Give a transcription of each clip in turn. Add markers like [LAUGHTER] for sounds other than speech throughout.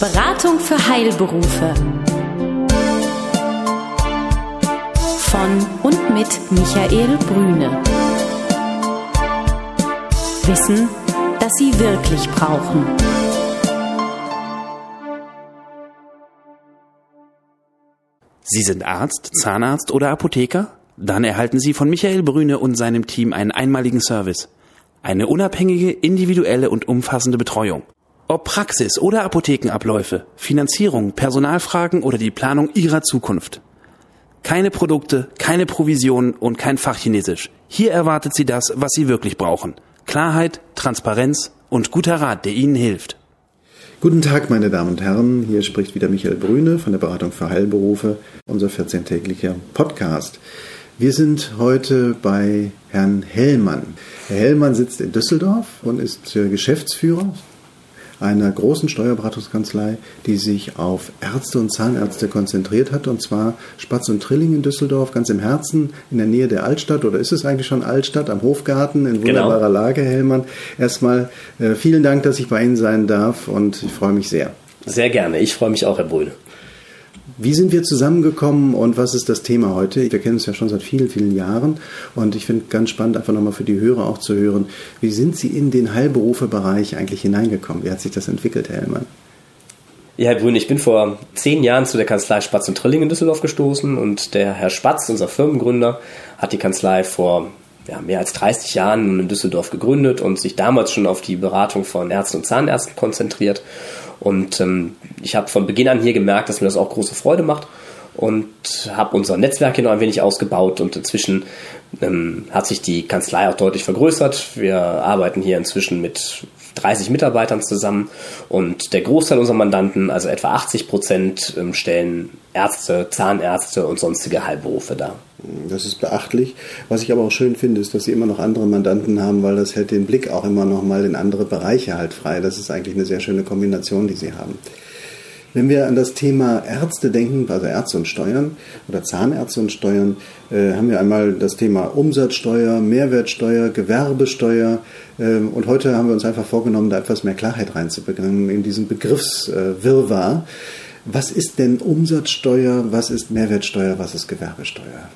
Beratung für Heilberufe. Von und mit Michael Brüne. Wissen, das Sie wirklich brauchen. Sie sind Arzt, Zahnarzt oder Apotheker? Dann erhalten Sie von Michael Brüne und seinem Team einen einmaligen Service. Eine unabhängige, individuelle und umfassende Betreuung. Ob Praxis oder Apothekenabläufe, Finanzierung, Personalfragen oder die Planung Ihrer Zukunft. Keine Produkte, keine Provisionen und kein Fachchinesisch. Hier erwartet Sie das, was Sie wirklich brauchen. Klarheit, Transparenz und guter Rat, der Ihnen hilft. Guten Tag, meine Damen und Herren. Hier spricht wieder Michael Brüne von der Beratung für Heilberufe, unser 14-täglicher Podcast. Wir sind heute bei Herrn Hellmann. Herr Hellmann sitzt in Düsseldorf und ist Geschäftsführer einer großen Steuerberatungskanzlei, die sich auf Ärzte und Zahnärzte konzentriert hat, und zwar Spatz und Trilling in Düsseldorf, ganz im Herzen, in der Nähe der Altstadt, oder ist es eigentlich schon Altstadt, am Hofgarten, in wunderbarer genau. Lage, Hellmann. Erstmal äh, vielen Dank, dass ich bei Ihnen sein darf und ich freue mich sehr. Sehr gerne, ich freue mich auch, Herr Brühl. Wie sind wir zusammengekommen und was ist das Thema heute? Wir kennen uns ja schon seit vielen, vielen Jahren und ich finde ganz spannend, einfach nochmal für die Hörer auch zu hören, wie sind Sie in den Heilberufebereich eigentlich hineingekommen? Wie hat sich das entwickelt, Herr Hellmann? Ja, Herr Brün, ich bin vor zehn Jahren zu der Kanzlei Spatz und Trilling in Düsseldorf gestoßen und der Herr Spatz, unser Firmengründer, hat die Kanzlei vor ja, mehr als 30 Jahren in Düsseldorf gegründet und sich damals schon auf die Beratung von Ärzten und Zahnärzten konzentriert. Und ähm, ich habe von Beginn an hier gemerkt, dass mir das auch große Freude macht und habe unser Netzwerk hier noch ein wenig ausgebaut und inzwischen ähm, hat sich die Kanzlei auch deutlich vergrößert. Wir arbeiten hier inzwischen mit 30 Mitarbeitern zusammen und der Großteil unserer Mandanten, also etwa 80 Prozent, ähm, stellen Ärzte, Zahnärzte und sonstige Heilberufe dar. Das ist beachtlich. Was ich aber auch schön finde, ist, dass sie immer noch andere Mandanten haben, weil das hält den Blick auch immer noch mal in andere Bereiche halt frei. Das ist eigentlich eine sehr schöne Kombination, die sie haben. Wenn wir an das Thema Ärzte denken, also Ärzte und Steuern oder Zahnärzte und Steuern, äh, haben wir einmal das Thema Umsatzsteuer, Mehrwertsteuer, Gewerbesteuer. Äh, und heute haben wir uns einfach vorgenommen, da etwas mehr Klarheit reinzubringen in diesen Begriffswirrwarr. Was ist denn Umsatzsteuer, was ist Mehrwertsteuer, was ist Gewerbesteuer?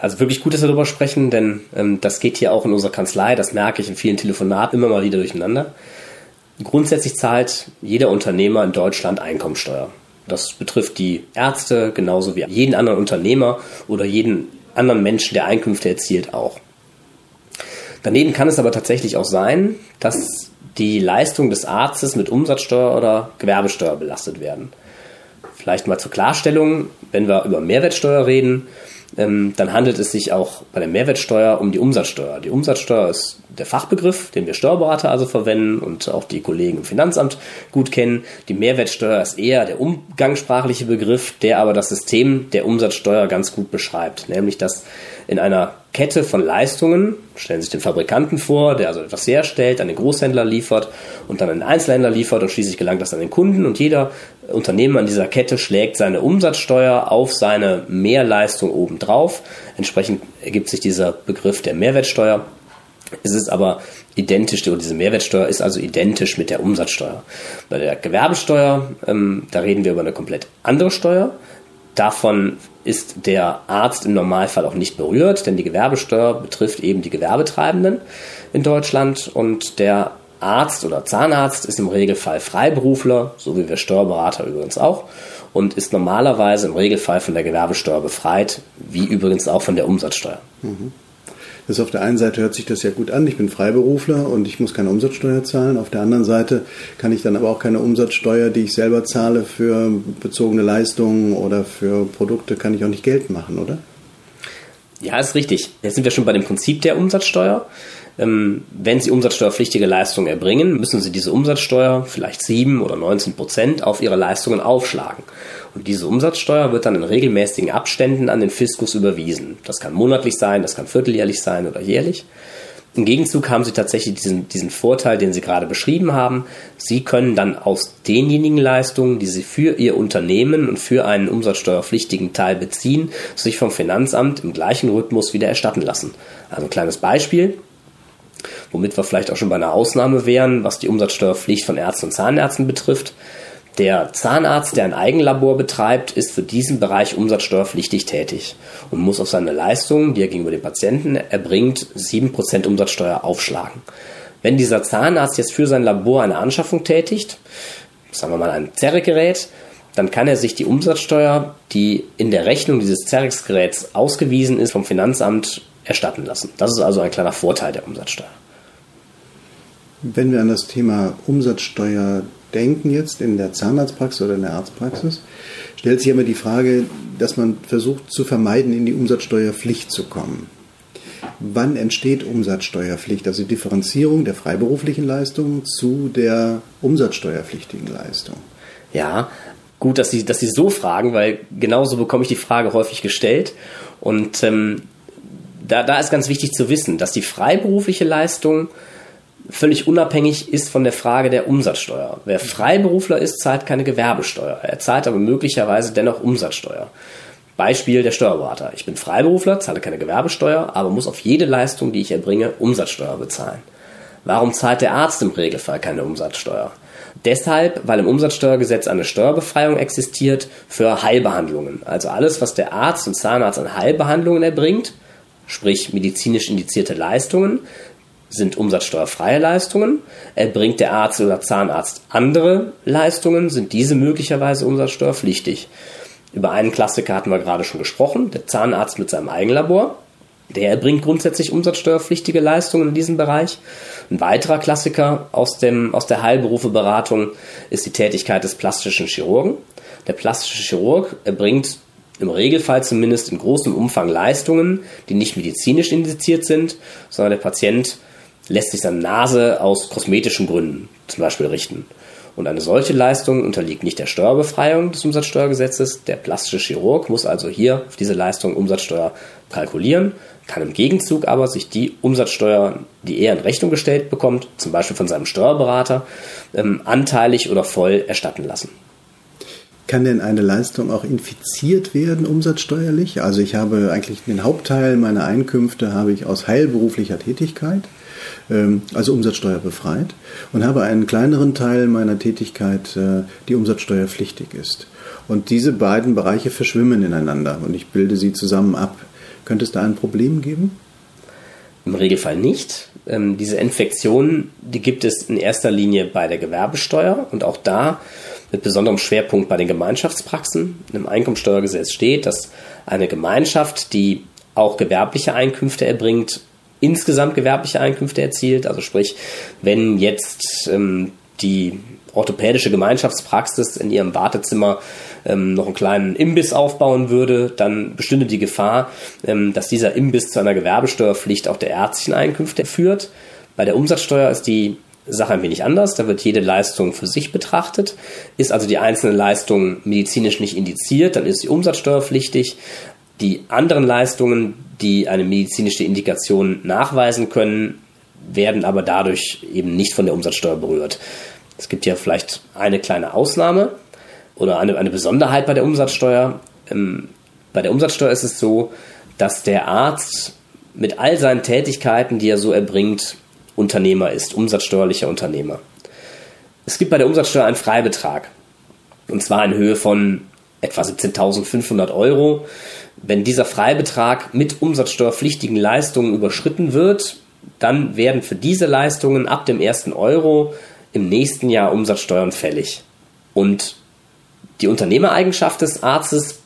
Also wirklich gut, dass wir darüber sprechen, denn ähm, das geht hier auch in unserer Kanzlei, das merke ich in vielen Telefonaten immer mal wieder durcheinander. Grundsätzlich zahlt jeder Unternehmer in Deutschland Einkommensteuer. Das betrifft die Ärzte genauso wie jeden anderen Unternehmer oder jeden anderen Menschen, der Einkünfte erzielt, auch. Daneben kann es aber tatsächlich auch sein, dass die Leistung des Arztes mit Umsatzsteuer oder Gewerbesteuer belastet werden. Vielleicht mal zur Klarstellung, wenn wir über Mehrwertsteuer reden, dann handelt es sich auch bei der Mehrwertsteuer um die Umsatzsteuer. Die Umsatzsteuer ist der Fachbegriff, den wir Steuerberater also verwenden und auch die Kollegen im Finanzamt gut kennen. Die Mehrwertsteuer ist eher der umgangssprachliche Begriff, der aber das System der Umsatzsteuer ganz gut beschreibt, nämlich dass in einer Kette von Leistungen, stellen Sie sich den Fabrikanten vor, der also etwas herstellt, an den Großhändler liefert und dann an den Einzelhändler liefert und schließlich gelangt das an den Kunden und jeder Unternehmer in dieser Kette schlägt seine Umsatzsteuer auf seine Mehrleistung obendrauf. Entsprechend ergibt sich dieser Begriff der Mehrwertsteuer. Es ist aber identisch, diese Mehrwertsteuer ist also identisch mit der Umsatzsteuer. Bei der Gewerbesteuer, ähm, da reden wir über eine komplett andere Steuer. Davon ist der Arzt im Normalfall auch nicht berührt, denn die Gewerbesteuer betrifft eben die Gewerbetreibenden in Deutschland und der Arzt oder Zahnarzt ist im Regelfall Freiberufler, so wie wir Steuerberater übrigens auch, und ist normalerweise im Regelfall von der Gewerbesteuer befreit, wie übrigens auch von der Umsatzsteuer. Mhm. Das auf der einen Seite hört sich das ja gut an, ich bin Freiberufler und ich muss keine Umsatzsteuer zahlen. Auf der anderen Seite kann ich dann aber auch keine Umsatzsteuer, die ich selber zahle für bezogene Leistungen oder für Produkte, kann ich auch nicht Geld machen, oder? Ja, ist richtig. Jetzt sind wir schon bei dem Prinzip der Umsatzsteuer. Ähm, wenn Sie umsatzsteuerpflichtige Leistungen erbringen, müssen Sie diese Umsatzsteuer, vielleicht 7 oder 19 Prozent, auf Ihre Leistungen aufschlagen. Und diese Umsatzsteuer wird dann in regelmäßigen Abständen an den Fiskus überwiesen. Das kann monatlich sein, das kann vierteljährlich sein oder jährlich. Im Gegenzug haben Sie tatsächlich diesen, diesen Vorteil, den Sie gerade beschrieben haben. Sie können dann aus denjenigen Leistungen, die Sie für Ihr Unternehmen und für einen umsatzsteuerpflichtigen Teil beziehen, sich vom Finanzamt im gleichen Rhythmus wieder erstatten lassen. Also ein kleines Beispiel womit wir vielleicht auch schon bei einer Ausnahme wären, was die Umsatzsteuerpflicht von Ärzten und Zahnärzten betrifft. Der Zahnarzt, der ein Eigenlabor betreibt, ist für diesen Bereich umsatzsteuerpflichtig tätig und muss auf seine Leistungen, die er gegenüber dem Patienten erbringt, 7% Umsatzsteuer aufschlagen. Wenn dieser Zahnarzt jetzt für sein Labor eine Anschaffung tätigt, sagen wir mal ein Zerrgerät, dann kann er sich die Umsatzsteuer, die in der Rechnung dieses Zerrix-Geräts ausgewiesen ist, vom Finanzamt erstatten lassen. Das ist also ein kleiner Vorteil der Umsatzsteuer. Wenn wir an das Thema Umsatzsteuer denken jetzt in der Zahnarztpraxis oder in der Arztpraxis, stellt sich immer die Frage, dass man versucht zu vermeiden, in die Umsatzsteuerpflicht zu kommen. Wann entsteht Umsatzsteuerpflicht, also Differenzierung der freiberuflichen Leistungen zu der umsatzsteuerpflichtigen Leistung? Ja, gut, dass Sie, dass Sie so fragen, weil genauso bekomme ich die Frage häufig gestellt. Und ähm, da, da ist ganz wichtig zu wissen, dass die freiberufliche Leistung völlig unabhängig ist von der Frage der Umsatzsteuer. Wer Freiberufler ist, zahlt keine Gewerbesteuer. Er zahlt aber möglicherweise dennoch Umsatzsteuer. Beispiel der Steuerberater. Ich bin Freiberufler, zahle keine Gewerbesteuer, aber muss auf jede Leistung, die ich erbringe, Umsatzsteuer bezahlen. Warum zahlt der Arzt im Regelfall keine Umsatzsteuer? Deshalb, weil im Umsatzsteuergesetz eine Steuerbefreiung existiert für Heilbehandlungen. Also alles, was der Arzt und Zahnarzt an Heilbehandlungen erbringt, sprich medizinisch indizierte Leistungen, sind umsatzsteuerfreie Leistungen. Erbringt der Arzt oder Zahnarzt andere Leistungen, sind diese möglicherweise umsatzsteuerpflichtig. Über einen Klassiker hatten wir gerade schon gesprochen, der Zahnarzt mit seinem Eigenlabor. Der erbringt grundsätzlich umsatzsteuerpflichtige Leistungen in diesem Bereich. Ein weiterer Klassiker aus, dem, aus der Heilberufeberatung ist die Tätigkeit des plastischen Chirurgen. Der plastische Chirurg erbringt im Regelfall zumindest in großem Umfang Leistungen, die nicht medizinisch indiziert sind, sondern der Patient lässt sich seine Nase aus kosmetischen Gründen zum Beispiel richten. Und eine solche Leistung unterliegt nicht der Steuerbefreiung des Umsatzsteuergesetzes. Der plastische Chirurg muss also hier auf diese Leistung Umsatzsteuer kalkulieren, kann im Gegenzug aber sich die Umsatzsteuer, die er in Rechnung gestellt bekommt, zum Beispiel von seinem Steuerberater, ähm, anteilig oder voll erstatten lassen. Kann denn eine Leistung auch infiziert werden umsatzsteuerlich? Also ich habe eigentlich den Hauptteil meiner Einkünfte habe ich aus heilberuflicher Tätigkeit also Umsatzsteuer befreit und habe einen kleineren Teil meiner Tätigkeit, äh, die umsatzsteuerpflichtig ist. Und diese beiden Bereiche verschwimmen ineinander und ich bilde sie zusammen ab. Könnte es da ein Problem geben? Im Regelfall nicht. Ähm, diese Infektion, die gibt es in erster Linie bei der Gewerbesteuer und auch da mit besonderem Schwerpunkt bei den Gemeinschaftspraxen. Im Einkommensteuergesetz steht, dass eine Gemeinschaft, die auch gewerbliche Einkünfte erbringt, insgesamt gewerbliche Einkünfte erzielt. Also sprich, wenn jetzt ähm, die orthopädische Gemeinschaftspraxis in ihrem Wartezimmer ähm, noch einen kleinen Imbiss aufbauen würde, dann bestünde die Gefahr, ähm, dass dieser Imbiss zu einer Gewerbesteuerpflicht auch der ärztlichen Einkünfte führt. Bei der Umsatzsteuer ist die Sache ein wenig anders. Da wird jede Leistung für sich betrachtet. Ist also die einzelne Leistung medizinisch nicht indiziert, dann ist sie umsatzsteuerpflichtig. Die anderen Leistungen, die eine medizinische Indikation nachweisen können, werden aber dadurch eben nicht von der Umsatzsteuer berührt. Es gibt ja vielleicht eine kleine Ausnahme oder eine, eine Besonderheit bei der Umsatzsteuer. Ähm, bei der Umsatzsteuer ist es so, dass der Arzt mit all seinen Tätigkeiten, die er so erbringt, Unternehmer ist, umsatzsteuerlicher Unternehmer. Es gibt bei der Umsatzsteuer einen Freibetrag. Und zwar in Höhe von etwa 17.500 Euro. Wenn dieser Freibetrag mit umsatzsteuerpflichtigen Leistungen überschritten wird, dann werden für diese Leistungen ab dem ersten Euro im nächsten Jahr Umsatzsteuern fällig. Und die Unternehmereigenschaft des Arztes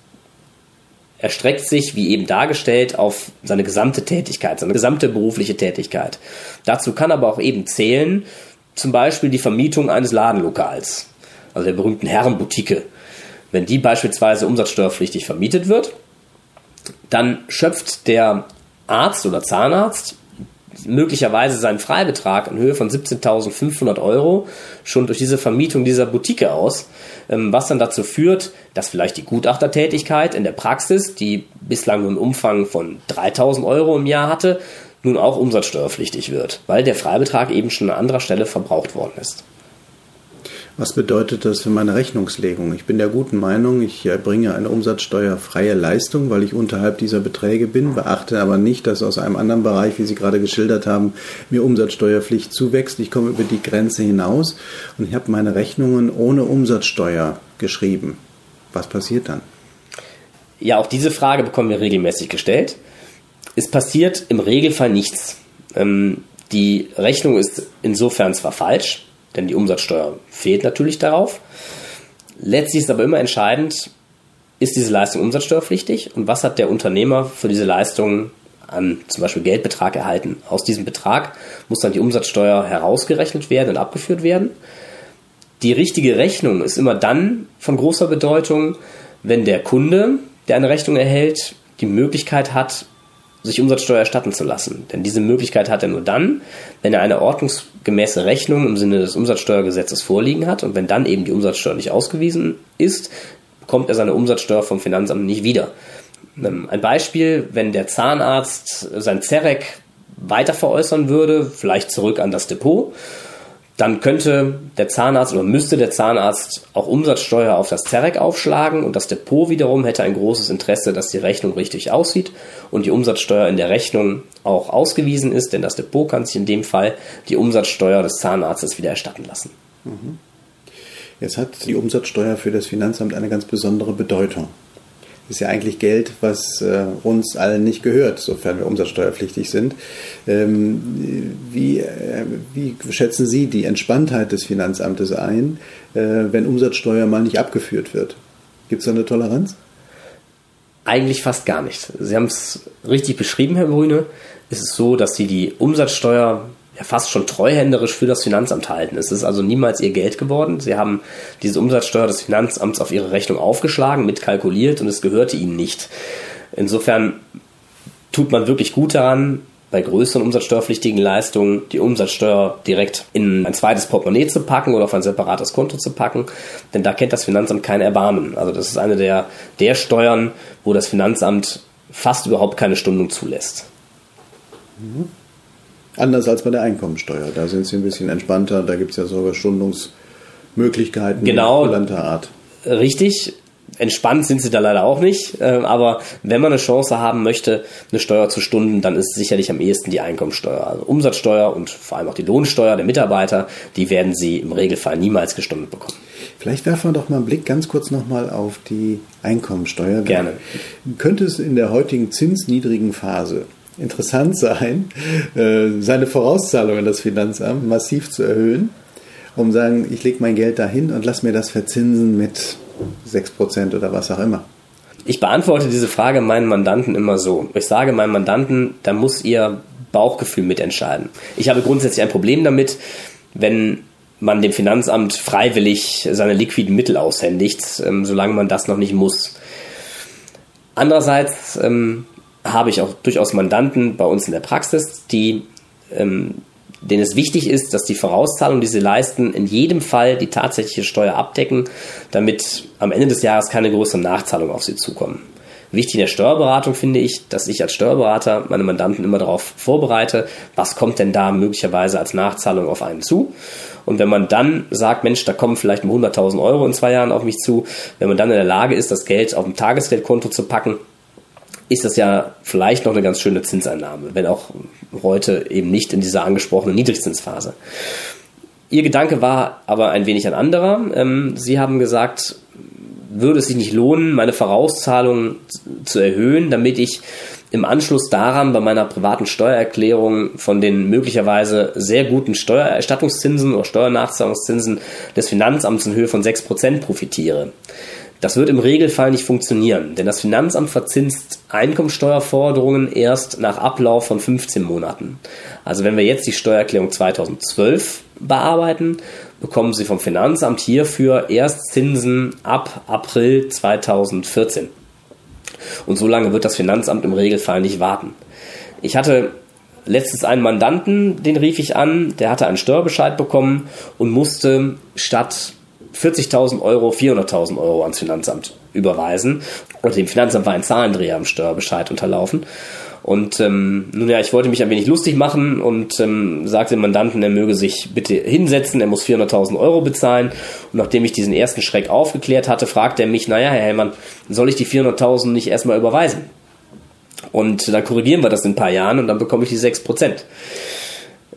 erstreckt sich, wie eben dargestellt, auf seine gesamte Tätigkeit, seine gesamte berufliche Tätigkeit. Dazu kann aber auch eben zählen, zum Beispiel die Vermietung eines Ladenlokals, also der berühmten Herrenboutique. Wenn die beispielsweise umsatzsteuerpflichtig vermietet wird, dann schöpft der Arzt oder Zahnarzt möglicherweise seinen Freibetrag in Höhe von 17.500 Euro schon durch diese Vermietung dieser Boutique aus, ähm, was dann dazu führt, dass vielleicht die Gutachtertätigkeit in der Praxis, die bislang nur einen Umfang von 3.000 Euro im Jahr hatte, nun auch umsatzsteuerpflichtig wird, weil der Freibetrag eben schon an anderer Stelle verbraucht worden ist. Was bedeutet das für meine Rechnungslegung? Ich bin der guten Meinung, ich erbringe eine umsatzsteuerfreie Leistung, weil ich unterhalb dieser Beträge bin, beachte aber nicht, dass aus einem anderen Bereich, wie Sie gerade geschildert haben, mir Umsatzsteuerpflicht zuwächst. Ich komme über die Grenze hinaus und ich habe meine Rechnungen ohne Umsatzsteuer geschrieben. Was passiert dann? Ja, auch diese Frage bekommen wir regelmäßig gestellt. Es passiert im Regelfall nichts. Ähm, die Rechnung ist insofern zwar falsch, denn die Umsatzsteuer fehlt natürlich darauf. Letztlich ist aber immer entscheidend, ist diese Leistung umsatzsteuerpflichtig und was hat der Unternehmer für diese Leistung an zum Beispiel Geldbetrag erhalten. Aus diesem Betrag muss dann die Umsatzsteuer herausgerechnet werden und abgeführt werden. Die richtige Rechnung ist immer dann von großer Bedeutung, wenn der Kunde, der eine Rechnung erhält, die Möglichkeit hat, sich Umsatzsteuer erstatten zu lassen. Denn diese Möglichkeit hat er nur dann, wenn er eine ordnungsgemäße Rechnung im Sinne des Umsatzsteuergesetzes vorliegen hat und wenn dann eben die Umsatzsteuer nicht ausgewiesen ist, bekommt er seine Umsatzsteuer vom Finanzamt nicht wieder. Ähm, ein Beispiel, wenn der Zahnarzt sein Zerek weiter veräußern würde, vielleicht zurück an das Depot dann könnte der Zahnarzt oder müsste der Zahnarzt auch Umsatzsteuer auf das Zerek aufschlagen und das Depot wiederum hätte ein großes Interesse, dass die Rechnung richtig aussieht und die Umsatzsteuer in der Rechnung auch ausgewiesen ist, denn das Depot kann sich in dem Fall die Umsatzsteuer des Zahnarztes wieder erstatten lassen. Mhm. Jetzt hat die Umsatzsteuer für das Finanzamt eine ganz besondere Bedeutung ist ja eigentlich Geld, was äh, uns allen nicht gehört, sofern wir umsatzsteuerpflichtig sind. Ähm, wie, äh, wie schätzen Sie die Entspanntheit des Finanzamtes ein, äh, wenn Umsatzsteuer mal nicht abgeführt wird? Gibt es da eine Toleranz? Eigentlich fast gar nicht. Sie haben es richtig beschrieben, Herr Brüne. Es ist so, dass Sie die Umsatzsteuer ja fast schon treuhänderisch für das Finanzamt halten. Es ist also niemals ihr Geld geworden. Sie haben diese Umsatzsteuer des Finanzamts auf ihre Rechnung aufgeschlagen, mitkalkuliert und es gehörte ihnen nicht. Insofern tut man wirklich gut daran, bei größeren umsatzsteuerpflichtigen Leistungen die Umsatzsteuer direkt in ein zweites Portemonnaie zu packen oder auf ein separates Konto zu packen, denn da kennt das Finanzamt kein Erbarmen. Also das ist eine der, der Steuern, wo das Finanzamt fast überhaupt keine Stundung zulässt. Mhm. Anders als bei der Einkommensteuer. Da sind sie ein bisschen entspannter. Da gibt es ja sogar Stundungsmöglichkeiten genau, Art. Richtig. Entspannt sind sie da leider auch nicht. Ähm, aber wenn man eine Chance haben möchte, eine Steuer zu stunden, dann ist sicherlich am ehesten die Einkommensteuer. Also Umsatzsteuer und vor allem auch die Lohnsteuer der Mitarbeiter, die werden sie im Regelfall niemals gestundet bekommen. Vielleicht werfen wir doch mal einen Blick ganz kurz nochmal auf die Einkommensteuer. Gerne. Könnte es in der heutigen zinsniedrigen Phase interessant [LAUGHS] sein, äh, seine Vorauszahlung in das Finanzamt massiv zu erhöhen, um zu sagen, ich lege mein Geld dahin und lass mir das verzinsen mit 6% oder was auch immer. Ich beantworte diese Frage meinen Mandanten immer so. Ich sage meinen Mandanten, da muss ihr Bauchgefühl mitentscheiden. Ich habe grundsätzlich ein Problem damit, wenn man dem Finanzamt freiwillig seine liquiden Mittel aushändigt, ähm, solange man das noch nicht muss. Andererseits ähm, habe ich auch durchaus Mandanten bei uns in der Praxis, die, ähm, denen es wichtig ist, dass die Vorauszahlungen, die sie leisten, in jedem Fall die tatsächliche Steuer abdecken, damit am Ende des Jahres keine größeren Nachzahlungen auf sie zukommen. Wichtig in der Steuerberatung finde ich, dass ich als Steuerberater meine Mandanten immer darauf vorbereite, was kommt denn da möglicherweise als Nachzahlung auf einen zu. Und wenn man dann sagt, Mensch, da kommen vielleicht 100.000 Euro in zwei Jahren auf mich zu, wenn man dann in der Lage ist, das Geld auf ein Tagesgeldkonto zu packen, ist das ja vielleicht noch eine ganz schöne Zinseinnahme, wenn auch heute eben nicht in dieser angesprochenen Niedrigzinsphase. Ihr Gedanke war aber ein wenig ein anderer. Ähm, Sie haben gesagt, würde es sich nicht lohnen, meine Vorauszahlungen zu erhöhen, damit ich im Anschluss daran bei meiner privaten Steuererklärung von den möglicherweise sehr guten Steuererstattungszinsen oder Steuernachzahlungszinsen des Finanzamts in Höhe von 6% profitiere. Das wird im Regelfall nicht funktionieren, denn das Finanzamt verzinst Einkommensteuerforderungen erst nach Ablauf von 15 Monaten. Also wenn wir jetzt die Steuererklärung 2012 bearbeiten, bekommen Sie vom Finanzamt hierfür erst Zinsen ab April 2014. Und so lange wird das Finanzamt im Regelfall nicht warten. Ich hatte letztens einen Mandanten, den rief ich an, der hatte einen Steuerbescheid bekommen und musste statt 40.000 Euro 400.000 Euro ans Finanzamt überweisen. Und dem Finanzamt war ein Zahlendreher am Steuerbescheid unterlaufen. Und ähm, nun ja, ich wollte mich ein wenig lustig machen und ähm, sagte dem Mandanten, er möge sich bitte hinsetzen, er muss 400.000 Euro bezahlen. Und nachdem ich diesen ersten Schreck aufgeklärt hatte, fragte er mich, naja, Herr Hellmann, soll ich die 400.000 nicht erstmal überweisen? Und dann korrigieren wir das in ein paar Jahren und dann bekomme ich die 6 Prozent.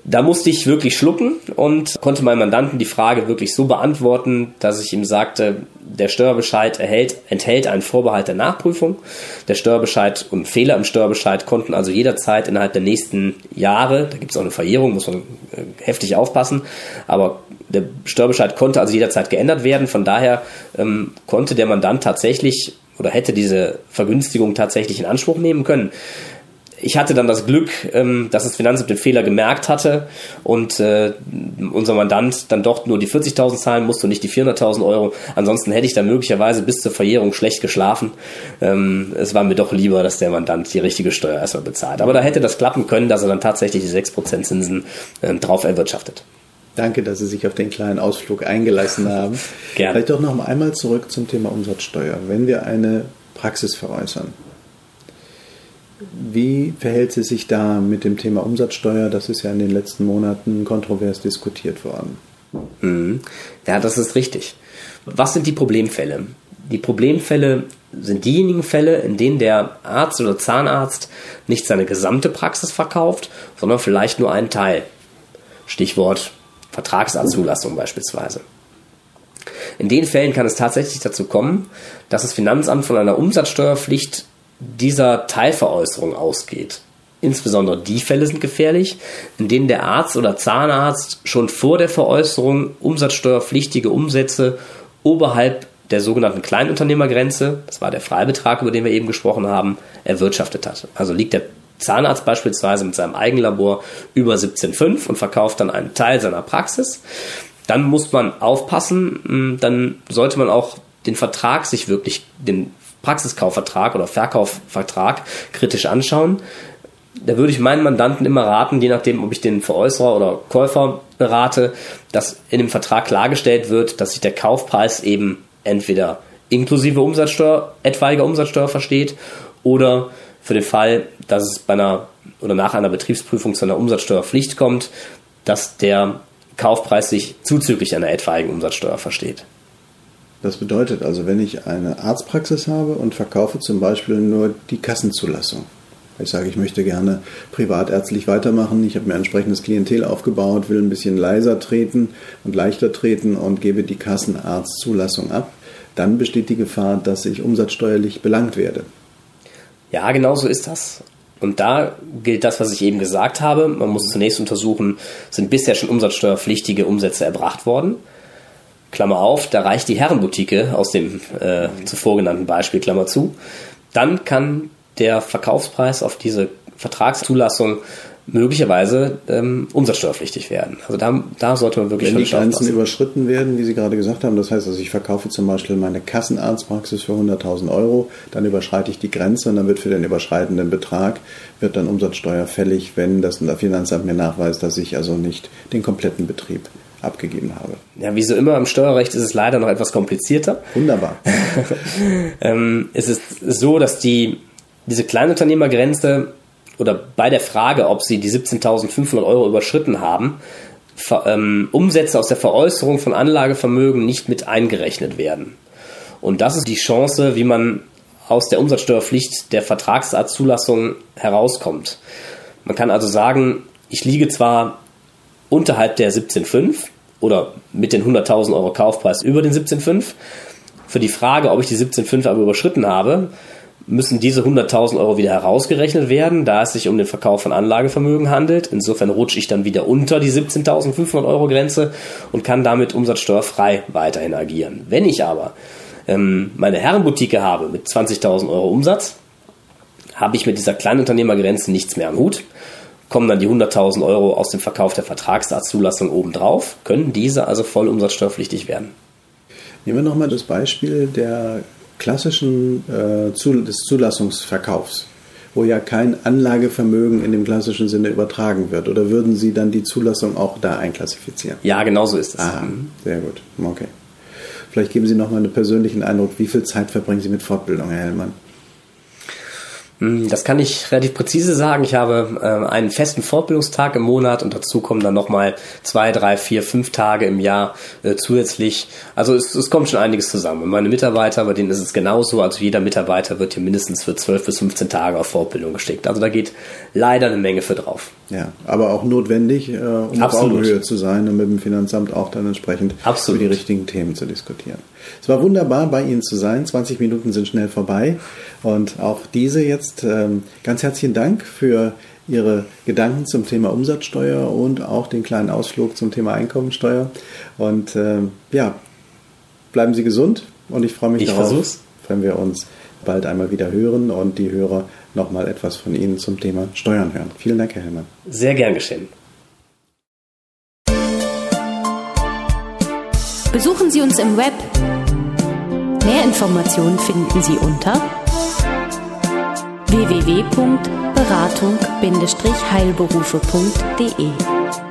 Da musste ich wirklich schlucken und konnte meinem Mandanten die Frage wirklich so beantworten, dass ich ihm sagte, der Steuerbescheid erhält, enthält einen Vorbehalt der Nachprüfung. Der Steuerbescheid und Fehler im Steuerbescheid konnten also jederzeit innerhalb der nächsten Jahre, da gibt es auch eine Verjährung, muss man äh, heftig aufpassen, aber der Steuerbescheid konnte also jederzeit geändert werden. Von daher ähm, konnte der Mandant tatsächlich oder hätte diese Vergünstigung tatsächlich in Anspruch nehmen können ich hatte dann das Glück, ähm, dass das Finanzamt den Fehler gemerkt hatte und äh, unser Mandant dann doch nur die 40.000 zahlen musste und nicht die 400.000 Euro. Ansonsten hätte ich dann möglicherweise bis zur Verjährung schlecht geschlafen. Ähm, es war mir doch lieber, dass der Mandant die richtige Steuer erstmal bezahlt. Aber da hätte das klappen können, dass er dann tatsächlich die 6% Zinsen äh, drauf erwirtschaftet. Danke, dass Sie sich auf den kleinen Ausflug eingelassen [LAUGHS] haben. Gerne. Vielleicht doch noch einmal zurück zum Thema Umsatzsteuer. Wenn wir eine Praxis veräußern, wie verhält sie sich da mit dem Thema Umsatzsteuer? Das ist ja in den letzten Monaten kontrovers diskutiert worden. Mhm. Ja, das ist richtig. Was sind die Problemfälle? Die Problemfälle sind diejenigen Fälle, in denen der Arzt oder Zahnarzt nicht seine gesamte Praxis verkauft, sondern vielleicht nur einen Teil. Stichwort Vertragsarztzulassung beispielsweise. In den Fällen kann es tatsächlich dazu kommen, dass das Finanzamt von einer Umsatzsteuerpflicht dieser Teilveräußerung ausgeht. Insbesondere die Fälle sind gefährlich, in denen der Arzt oder Zahnarzt schon vor der Veräußerung umsatzsteuerpflichtige Umsätze oberhalb der sogenannten Kleinunternehmergrenze, das war der Freibetrag, über den wir eben gesprochen haben, erwirtschaftet hat. Also liegt der Zahnarzt beispielsweise mit seinem Eigenlabor über 17,5 und verkauft dann einen Teil seiner Praxis, dann muss man aufpassen, hm, dann sollte man auch den Vertrag sich wirklich, den Praxiskaufvertrag oder Verkaufvertrag kritisch anschauen. Da würde ich meinen Mandanten immer raten, je nachdem, ob ich den Veräußerer oder Käufer berate, dass in dem Vertrag klargestellt wird, dass sich der Kaufpreis eben entweder inklusive Umsatzsteuer, etwaiger Umsatzsteuer versteht oder für den Fall, dass es bei einer oder nach einer Betriebsprüfung zu einer Umsatzsteuerpflicht kommt, dass der Kaufpreis sich zuzüglich einer etwaigen Umsatzsteuer versteht. Das bedeutet also, wenn ich eine Arztpraxis habe und verkaufe zum Beispiel nur die Kassenzulassung. Ich sage, ich möchte gerne privatärztlich weitermachen. Ich habe mir entsprechendes Klientel aufgebaut, will ein bisschen leiser treten und leichter treten und gebe die Kassenarztzulassung ab. Dann besteht die Gefahr, dass ich umsatzsteuerlich belangt werde. Ja, genau so ist das. Und da gilt das, was ich eben gesagt habe. Man muss zunächst untersuchen, sind bisher schon umsatzsteuerpflichtige Umsätze erbracht worden. Klammer auf, da reicht die Herrenboutique aus dem äh, zuvor genannten Beispiel, Klammer zu. Dann kann der Verkaufspreis auf diese Vertragszulassung möglicherweise ähm, umsatzsteuerpflichtig werden. Also da, da sollte man wirklich Wenn die Grenzen überschritten werden, wie Sie gerade gesagt haben, das heißt also, ich verkaufe zum Beispiel meine Kassenarztpraxis für 100.000 Euro, dann überschreite ich die Grenze und dann wird für den überschreitenden Betrag wird dann Umsatzsteuer fällig, wenn das Finanzamt mir nachweist, dass ich also nicht den kompletten Betrieb abgegeben habe. Ja, wie so immer im Steuerrecht ist es leider noch etwas komplizierter. Wunderbar. [LAUGHS] ähm, es ist so, dass die, diese Kleinunternehmergrenze oder bei der Frage, ob sie die 17.500 Euro überschritten haben, Ver, ähm, Umsätze aus der Veräußerung von Anlagevermögen nicht mit eingerechnet werden. Und das ist die Chance, wie man aus der Umsatzsteuerpflicht der Vertragsarztzulassung herauskommt. Man kann also sagen, ich liege zwar unterhalb der 17,5 oder mit den 100.000 Euro Kaufpreis über den 17,5. Für die Frage, ob ich die 17,5 aber überschritten habe, müssen diese 100.000 Euro wieder herausgerechnet werden, da es sich um den Verkauf von Anlagevermögen handelt. Insofern rutsche ich dann wieder unter die 17.500 Euro Grenze und kann damit umsatzsteuerfrei weiterhin agieren. Wenn ich aber ähm, meine Herrenboutique habe mit 20.000 Euro Umsatz, habe ich mit dieser Kleinunternehmergrenze nichts mehr am Hut kommen dann die 100.000 Euro aus dem Verkauf der Vertragsarztzulassung obendrauf, können diese also voll umsatzsteuerpflichtig werden. Nehmen wir nochmal das Beispiel der klassischen äh, zu, des Zulassungsverkaufs, wo ja kein Anlagevermögen in dem klassischen Sinne übertragen wird. Oder würden Sie dann die Zulassung auch da einklassifizieren? Ja, genau so ist es. Ah, sehr gut. Okay. Vielleicht geben Sie nochmal einen persönlichen Eindruck, wie viel Zeit verbringen Sie mit Fortbildung, Herr Hellmann? Hm, das kann ich relativ präzise sagen. Ich habe äh, einen festen Fortbildungstag im Monat und dazu kommen dann nochmal zwei, drei, vier, fünf Tage im Jahr äh, zusätzlich. Also es, es kommt schon einiges zusammen. Und meine Mitarbeiter, bei denen ist es genauso. Also jeder Mitarbeiter wird hier mindestens für zwölf bis 15 Tage auf Fortbildung gesteckt. Also da geht leider eine Menge für drauf. Ja, aber auch notwendig, äh, um auf Augenhöhe zu sein und mit dem Finanzamt auch dann entsprechend Absolut. über die richtigen Themen zu diskutieren. Es war wunderbar, bei Ihnen zu sein. 20 Minuten sind schnell vorbei. Und auch diese jetzt ähm, ganz herzlichen Dank für Ihre Gedanken zum Thema Umsatzsteuer und auch den kleinen Ausflug zum Thema Einkommensteuer. Und ähm, ja, bleiben Sie gesund und ich freue mich ich darauf, versuch's. wenn wir uns bald einmal wieder hören und die Hörer nochmal etwas von Ihnen zum Thema Steuern hören. Vielen Dank, Herr Hellmann. Sehr gern geschehen. Besuchen Sie uns im Web. Mehr Informationen finden Sie unter www.beratung-heilberufe.de